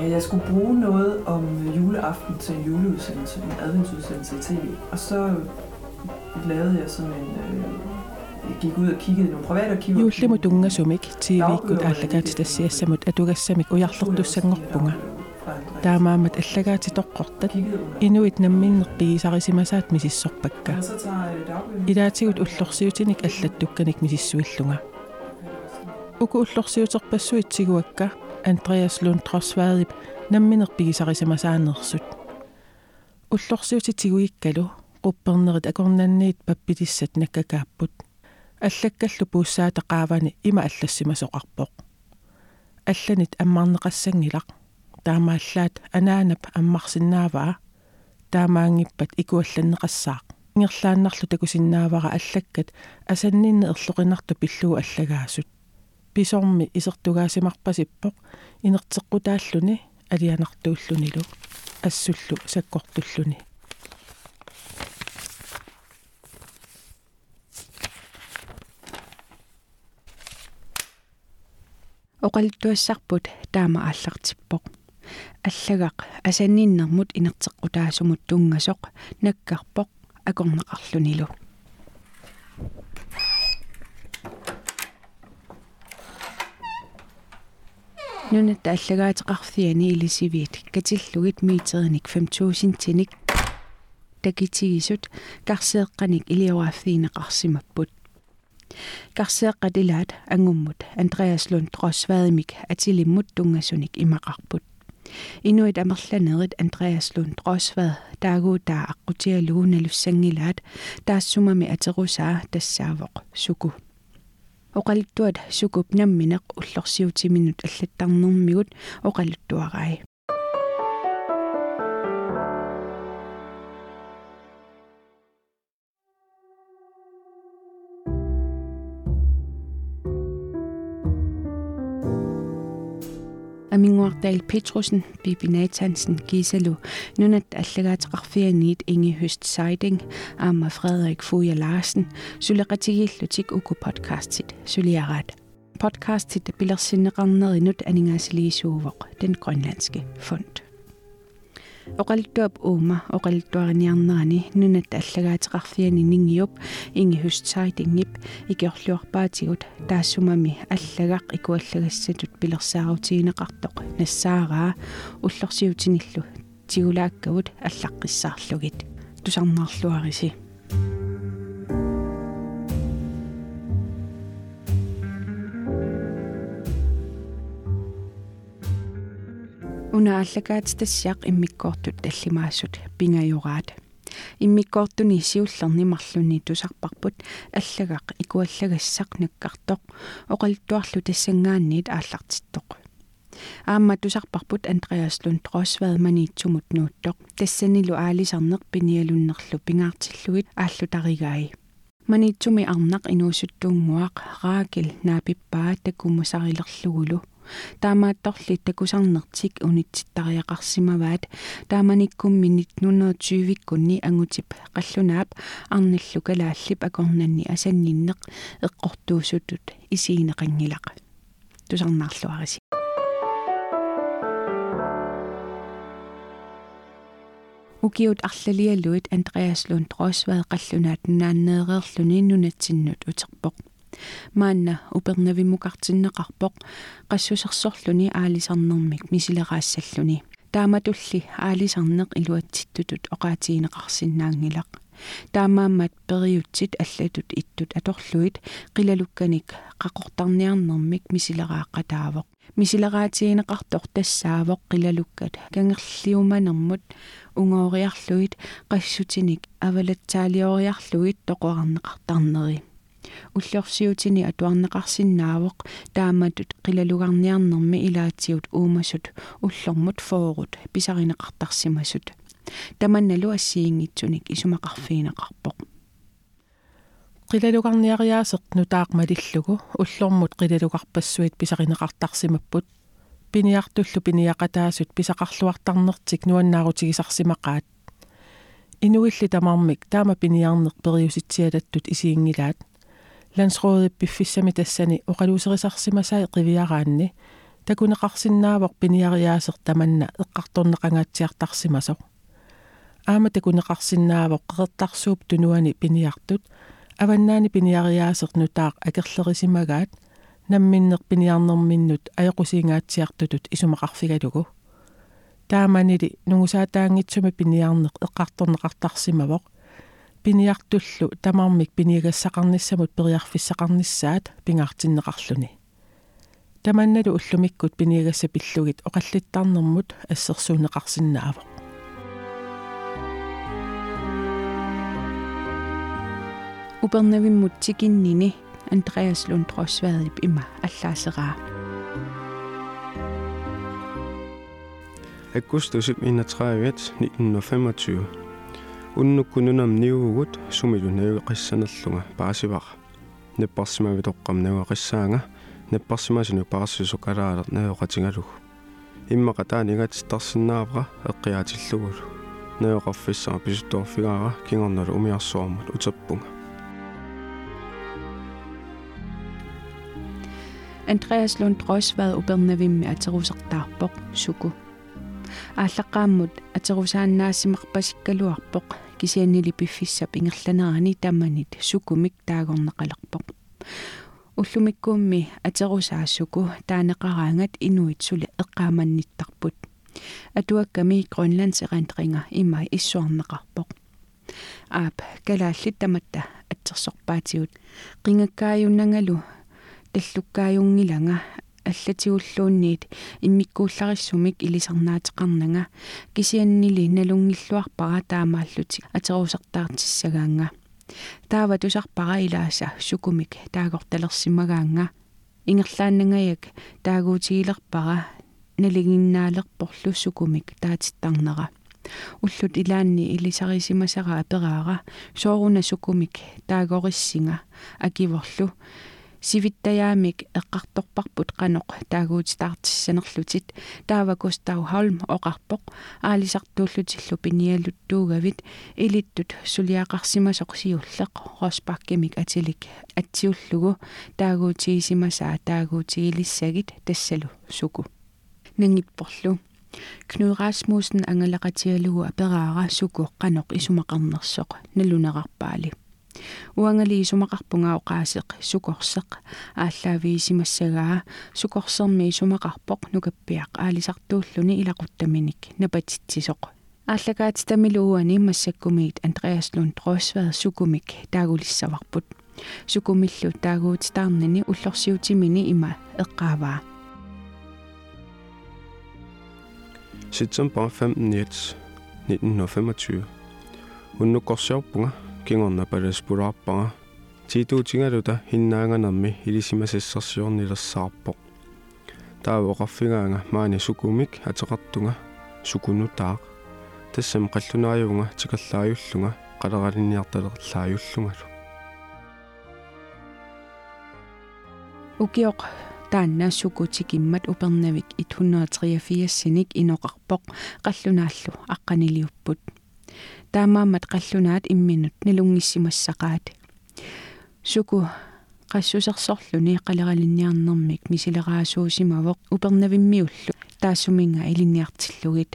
jeg skulle bruge noget om juleaften til en juleudsendelse, en adventsudsendelse i tv. Og så lavede jeg sådan en... Øh, jeg gik ud og kiggede i nogle private arkiver. Juullimu tungasumik TV-ikkut ааллагаати тассиассамут атугассамик уярлертуссангорпунга таамаамат аллагаати тоққортат инуит намминнерпигисарисимасаат мисиссорпакка илаатигут уллорсиутиник аллаттукканик мисиссуиллунга уку уллорсиутерпассуитсигуакка Andreas Lund Trosvaadip намминерпигисарисимасаанерсут уллорсиутитигуиккалу quppernerit akornanniit pappitissat nakkakaapпут аллаккаллу пууссаатеқаавани има аллассимасоқарпоқ алланит аммарнеқассангилақ таамааллаат анаанап аммарсиннааваа таамаангиппат икуалланнеқассаақ ингерлааннарлу такусиннаавара аллаккат асаннинне ерлоқинарту пиллуу аллагаасут писорми исертугаасимарпасиппоқ инертеққутааллуни алианартууллунилу ассуллу саккортуллуни. Оқалтуассарпут таама ааллартиппоқ. Аллагақ асанниннэрмут инертеққутаасумут тунгасоқ наккарпоқ акорнеқарлунилу нунат аллагаатеқарфиани илисивиит катиллугит миитерник 5000 тиник такитигисут карсеэққаник илиораффиинеқарсимаппут карсеэққатилаат ангуммут андреас лунд тросваадимик атилиммут тунгасуник имақарпут инуит амерланерит андреас лунд тросваад таагуутаа аққутиалугуналуссангилаат таассумами атерусаа тассаавоқ суку оқалуттуат сукуп намминеқ уллорсиутиминут аллаттарнэрмигут оқалуттуарай амингуартаил Петруsen, Bibi Nathansen, Gisalu, nunat аллагаатеқарфианиит Inge Høst Seiding, Amma Frederik Fuja Larsen, сулеқатигиллутик уку подкастит, сулиараат. Podcastit пилерсиннеқарнеринут анингаасилигисуувоқ, den grønlandske fond. оқалуттуап уума оқалуттуариниарнерани нунат аллагаатеқарфиани нингиуп инги хустсаитингип икиорлуарпаатигут таассумами аллагақ икуаллагассатут пилерсаарутигинеқартоқ нассаараа уллорсиутиниллу тигулааккавут аллаққиссаарлугит тусарнаарлуариси унааллагаат тассиақ иммиккоортут таллимаассут пингajораат иммиккоортуни сиуллерни марлуни тусарпарпут аллагақ икуаллагассақ наккартоқ оқалтуарлу тассангаанниит ааллартиттоқ аама тусарпарпут андреас лун тросвад маниитсумут нууттоқ тассанилу аалисарнеқ пиниалуннерлу пингаартиллугит ааллу таригаи маниитсуми арнақ инуусуттуунгуақ раакил наапиппаа таккумусарилерлугулу таамаатторли такусарнертик унитситтариақарсимаваат тааманиккумми 1920-иккунни ангутип қаллунаап арналлу калааллип акорнанни асанниннеқ эққортуусутут. Исиинеқангилақ. Тусарнаарлуариси укиут арлалиаллуит андреас лун тросвад қаллунаат нааннеэреерлүни нунатсиннут утерпоқ маанна упернавиммукартиннеқарпоқ qassусерсорлүни аалисарнэрмик мисилераассаллүни тааматулли аалисарнеқ илуатситтутут оqaатигинеқарсинаангилақ таамааммат периутсит аллатут иттут аторлуит қилалукканик қақортарниарнэрмик мисилерааққатаавоқ мисилераатигинеқартор тассаавоқ қилалуккат. Кангерлиуманермут унгоориарлуит qassutinik авалатсаалиориарлуит тоқуарнеқартарнери уллорсиутини атуарнеқарсинаавоқ тааматут қилалугарниарнэрми илаатиут уумасут уллормут фоорут писаринеқартарсимасут таманналу ассиингитсуник исумақарфиинеқарпоқ qilалугарниариаасеқ нутаақмалиллугу уллормут qilалугарпассуит писаринеқартарсимаппут пиниартуллу пиниақатаасут писақарлуартарнертик нуаннаарутигисарсимақаат инуилли тамармик таама пиниарнеқ периуситсиалаттут исиингилаат лансрооде пиффиссами тассани оқалуусерисарсимасаа қивиараанни такунеқарсинаавоқ пиниариаасер таманна эққарторнеқангаатсиартарсимасоқ аама такунеқарсинаавоқ қеқертарсууп тунуани пиниартут аваннаани пиниариаасер нутаақ акерлерисимагаат намминнер пиниарнерминнут аёқусиингаатсиартутут исумақарфигалугу тааманили нугусаатаангитсума пиниарнеқ эққарторнеқартарсимавоқ пиниартуллу тамармик пинигассақарниссамут периарфиссақарниссаат пингаартиннеқарлуни таманналу уллумиккут пиниагасса пиллугит оқаллиттарнэрмут ассерсуунеқарсинаавоқ упернавиммут тикиннини Andreas Lundrosvadip има аллаасераа Augustus 31 1925 уннуккунунам ниугут сумилу навеқиссанерлунга паасивара наппарсимави тоққам навеқиссаанга наппарсимасину парассусукалаалер навеқатингалугу иммақа таанигатиттарсинаавра эққиаатиллугулу навеқарфиссаа писутторфигаара кингорналу умиарсуармут утерпунга Andreas Lund Rosvad upernavimme aterusartaarpoq suku ааллаққааммут атерусааннаассимарпасиккалуарпоқ кисианнили пиффиссап ингерланерани таманит сукумик таагорнеқалерпоқ уллумиккуумми атерусаассуку таанеқараангат инуит сули эққааманниттарпут атуакками грönlands erindringer имай иссуарнеқарпоқ аап калааллит таматта атсерсорпаатигут қингаккааюннангалу таллуккааюнгилага аллатигуллуунниит иммиккууллариссумик илисарнаатеқарнага кисианнили налунгиллуарпара таамааллути атерусартаартиссагаанга таава тусарпара илааса сукумик таагорталерсимагаанга ингерлааннангаяк таагуутигилерпара налигиннаалерпорлу сукумик таатиттарнера уллут илаанни илисарисимасара апераара сооруна сукумик таагориссинга акиворлу сивиттаяамик эққарторпарпут қаноқ таагуутитаартиссанерлутит таава Густав Холм оқарпоқ. Аалисартууллутиллу пиниалуттуугавит илиттут сулиақарсимасоқ сиуллеқ роспаркимик атилик атсиуллугу таагуутигисимасаа таагуутигилиссагит тассалу суку нангиппорлу Knud Rasmussen ангалақатигалугу апераара суку қаноқ исумақарнерсоқ налунеқарпаали уанgali сумақарпунгаоқаасеқ сукорсеқ ааллаавиисимассагаа сукорсерми сумақарпоқ нукаппиақ аалисартууллуни илақуттаминик напатитсисоқ ааллагаати тамилууани массаккумиит андреас лунд росвад сукумик таагулиссаварпут. Сукумиллу таагуутитаарнани уллорсиутимини има эққааваа. September 15. 1925. Unnukkorsiorpunga кингорна паласпулаарпага титуутингалута хиннаанганерми илисимасассарсиорнилерсаарпо таавоқарфигаанга маани сукумик атеқартунга сукунутаақ тассам қаллунааюнга тикерлааюллунга қалералинниарталерлааюллунгалу укиоқ таанна сукутикиммат упернавик 183 синик иноқарпоқ қаллунааллу аққанилиуппут таамаамат қаллунаат имминут налунгиссимассақаат суку qassусерсорлуни qaleralинниарнэрмик мисилераасуусимавоқ упернавиммиуллу таассуминга илинниартиллугит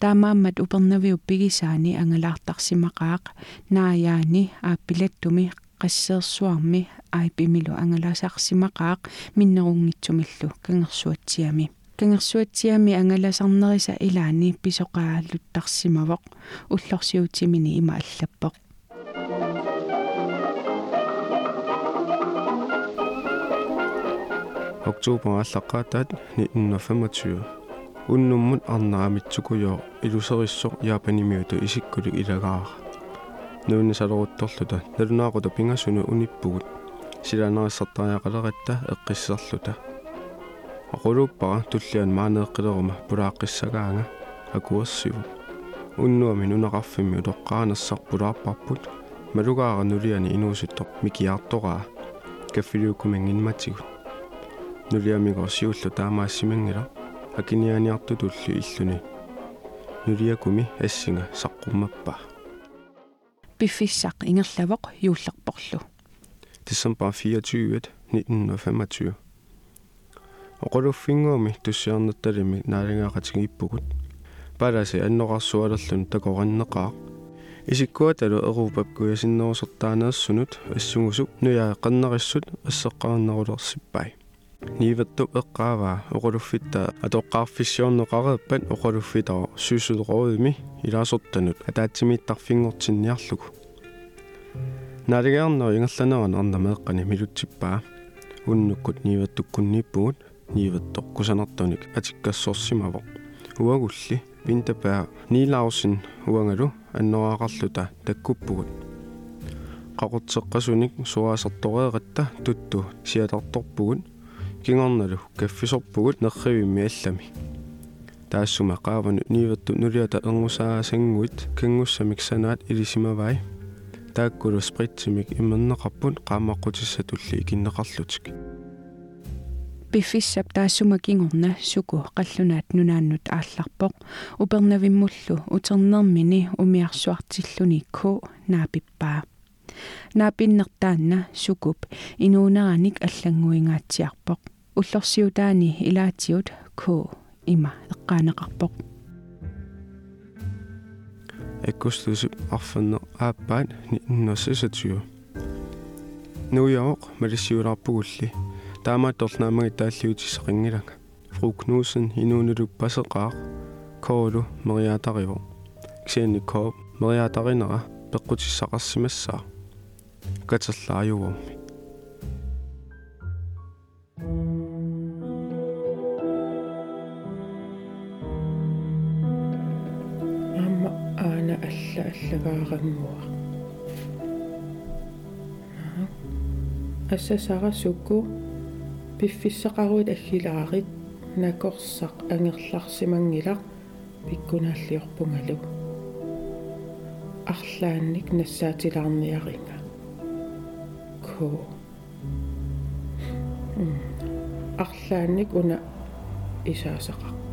таамааммат упернавиу пигисаани ангалаартарсимақаақ нааяани ааппилаттуми qassеерсуарми аипимилу ангалаасаарсимақаақ миннерунгитсумиллу кангерсуатсиами кангерсуатсиами ангаласарнериса илаани писоqaалуттарсимавоq уллорсиутимини има аллаппоq oktober аллаққаатаат 1925 уннуммут арнерамитсукуйоо илусерissor яапанимиуту исиккулик илагаара нуунни салерутторлута налунаақута пингасуну униппугут. Силанериссартариақалератта эққиссерлута aquluppaqa tullian maaneeqqileruма pulaaqqiссагаанга акуассиву уннуами нунеқарфимми улоққаанассарпулаарпарпут малугаара нулиани инуусутто микиартораа каффилиукумангинматигут нулиамиго сиуллу таамаассимангила акинианиарту тулли иллуни нулиакуми ассинга саққуммаппа биффиссақ ингерлавоқ юуллерпорлу December 24 1925 оқулуффингуumi туссиарнатталими наалингаақатигииппугут паласи анноқарсуалерлун такораннеқаа исиккуаталу эрупап куясиннерусертаанаерсунут ассугусук нуяа қаннериссут ассеққарнерулерсиппай ниватту эққааваа оқулуффитта атоққарфиссиорнеқареэппат оқулуффитаа сюсулероими илаасортанут атаатсимииттарфингортинниарлугу налигаернер ингерланеран арнамеэққани милутсиппаа. Уннуккут ниваттуккуннииппугут ниваттоқ кусанартуник атиккассорсимаво уагулли пинтапаа нилаусин уангалу аннораақарлута таккуппугут. Qaqutseqqasunik suaasartoreeqatta tuttu siatartorpugut кингорналу каффисорпугут нерривимми аллами. Таассума qaavanu niivertu nuliata erngusaasanguit kanngussamik sanaat ilisимавай тааккулу спритсимик иммернеқарпут qaamaqqutissatulli ikinneqarlutik пиффиссап таассума кингорна суку қаллунаат нунааннут аалларпоқ упернавиммуллу утернермини умиарсуартиллуни ку наапиппаа наапиннертаанна сукуп инуунераник аллангуингаатсиарпоқ уллорсиутаани илаатиут ку има эққаанеқарпоқ аккустусип арфанне ааппаат ниннерсисатиу нуяоқ малиссиулаарпугулли таамаатторнаамаги тааллиутиссақингилага фру кнусен инуунулук пасеқаа коолу мериатариво ксианни кооп мериатаринера пеққутиссақарсимассаа катерлаажугуумми аама аана алла аллагаарангуа ассасарасукку пиффиссақаруит аггилаарит накорсақ ангерларсимангилақ пиккунааллиорпунгалу арлаанник нассаатилаарниаринга ко арлаанник уна исаасақарпа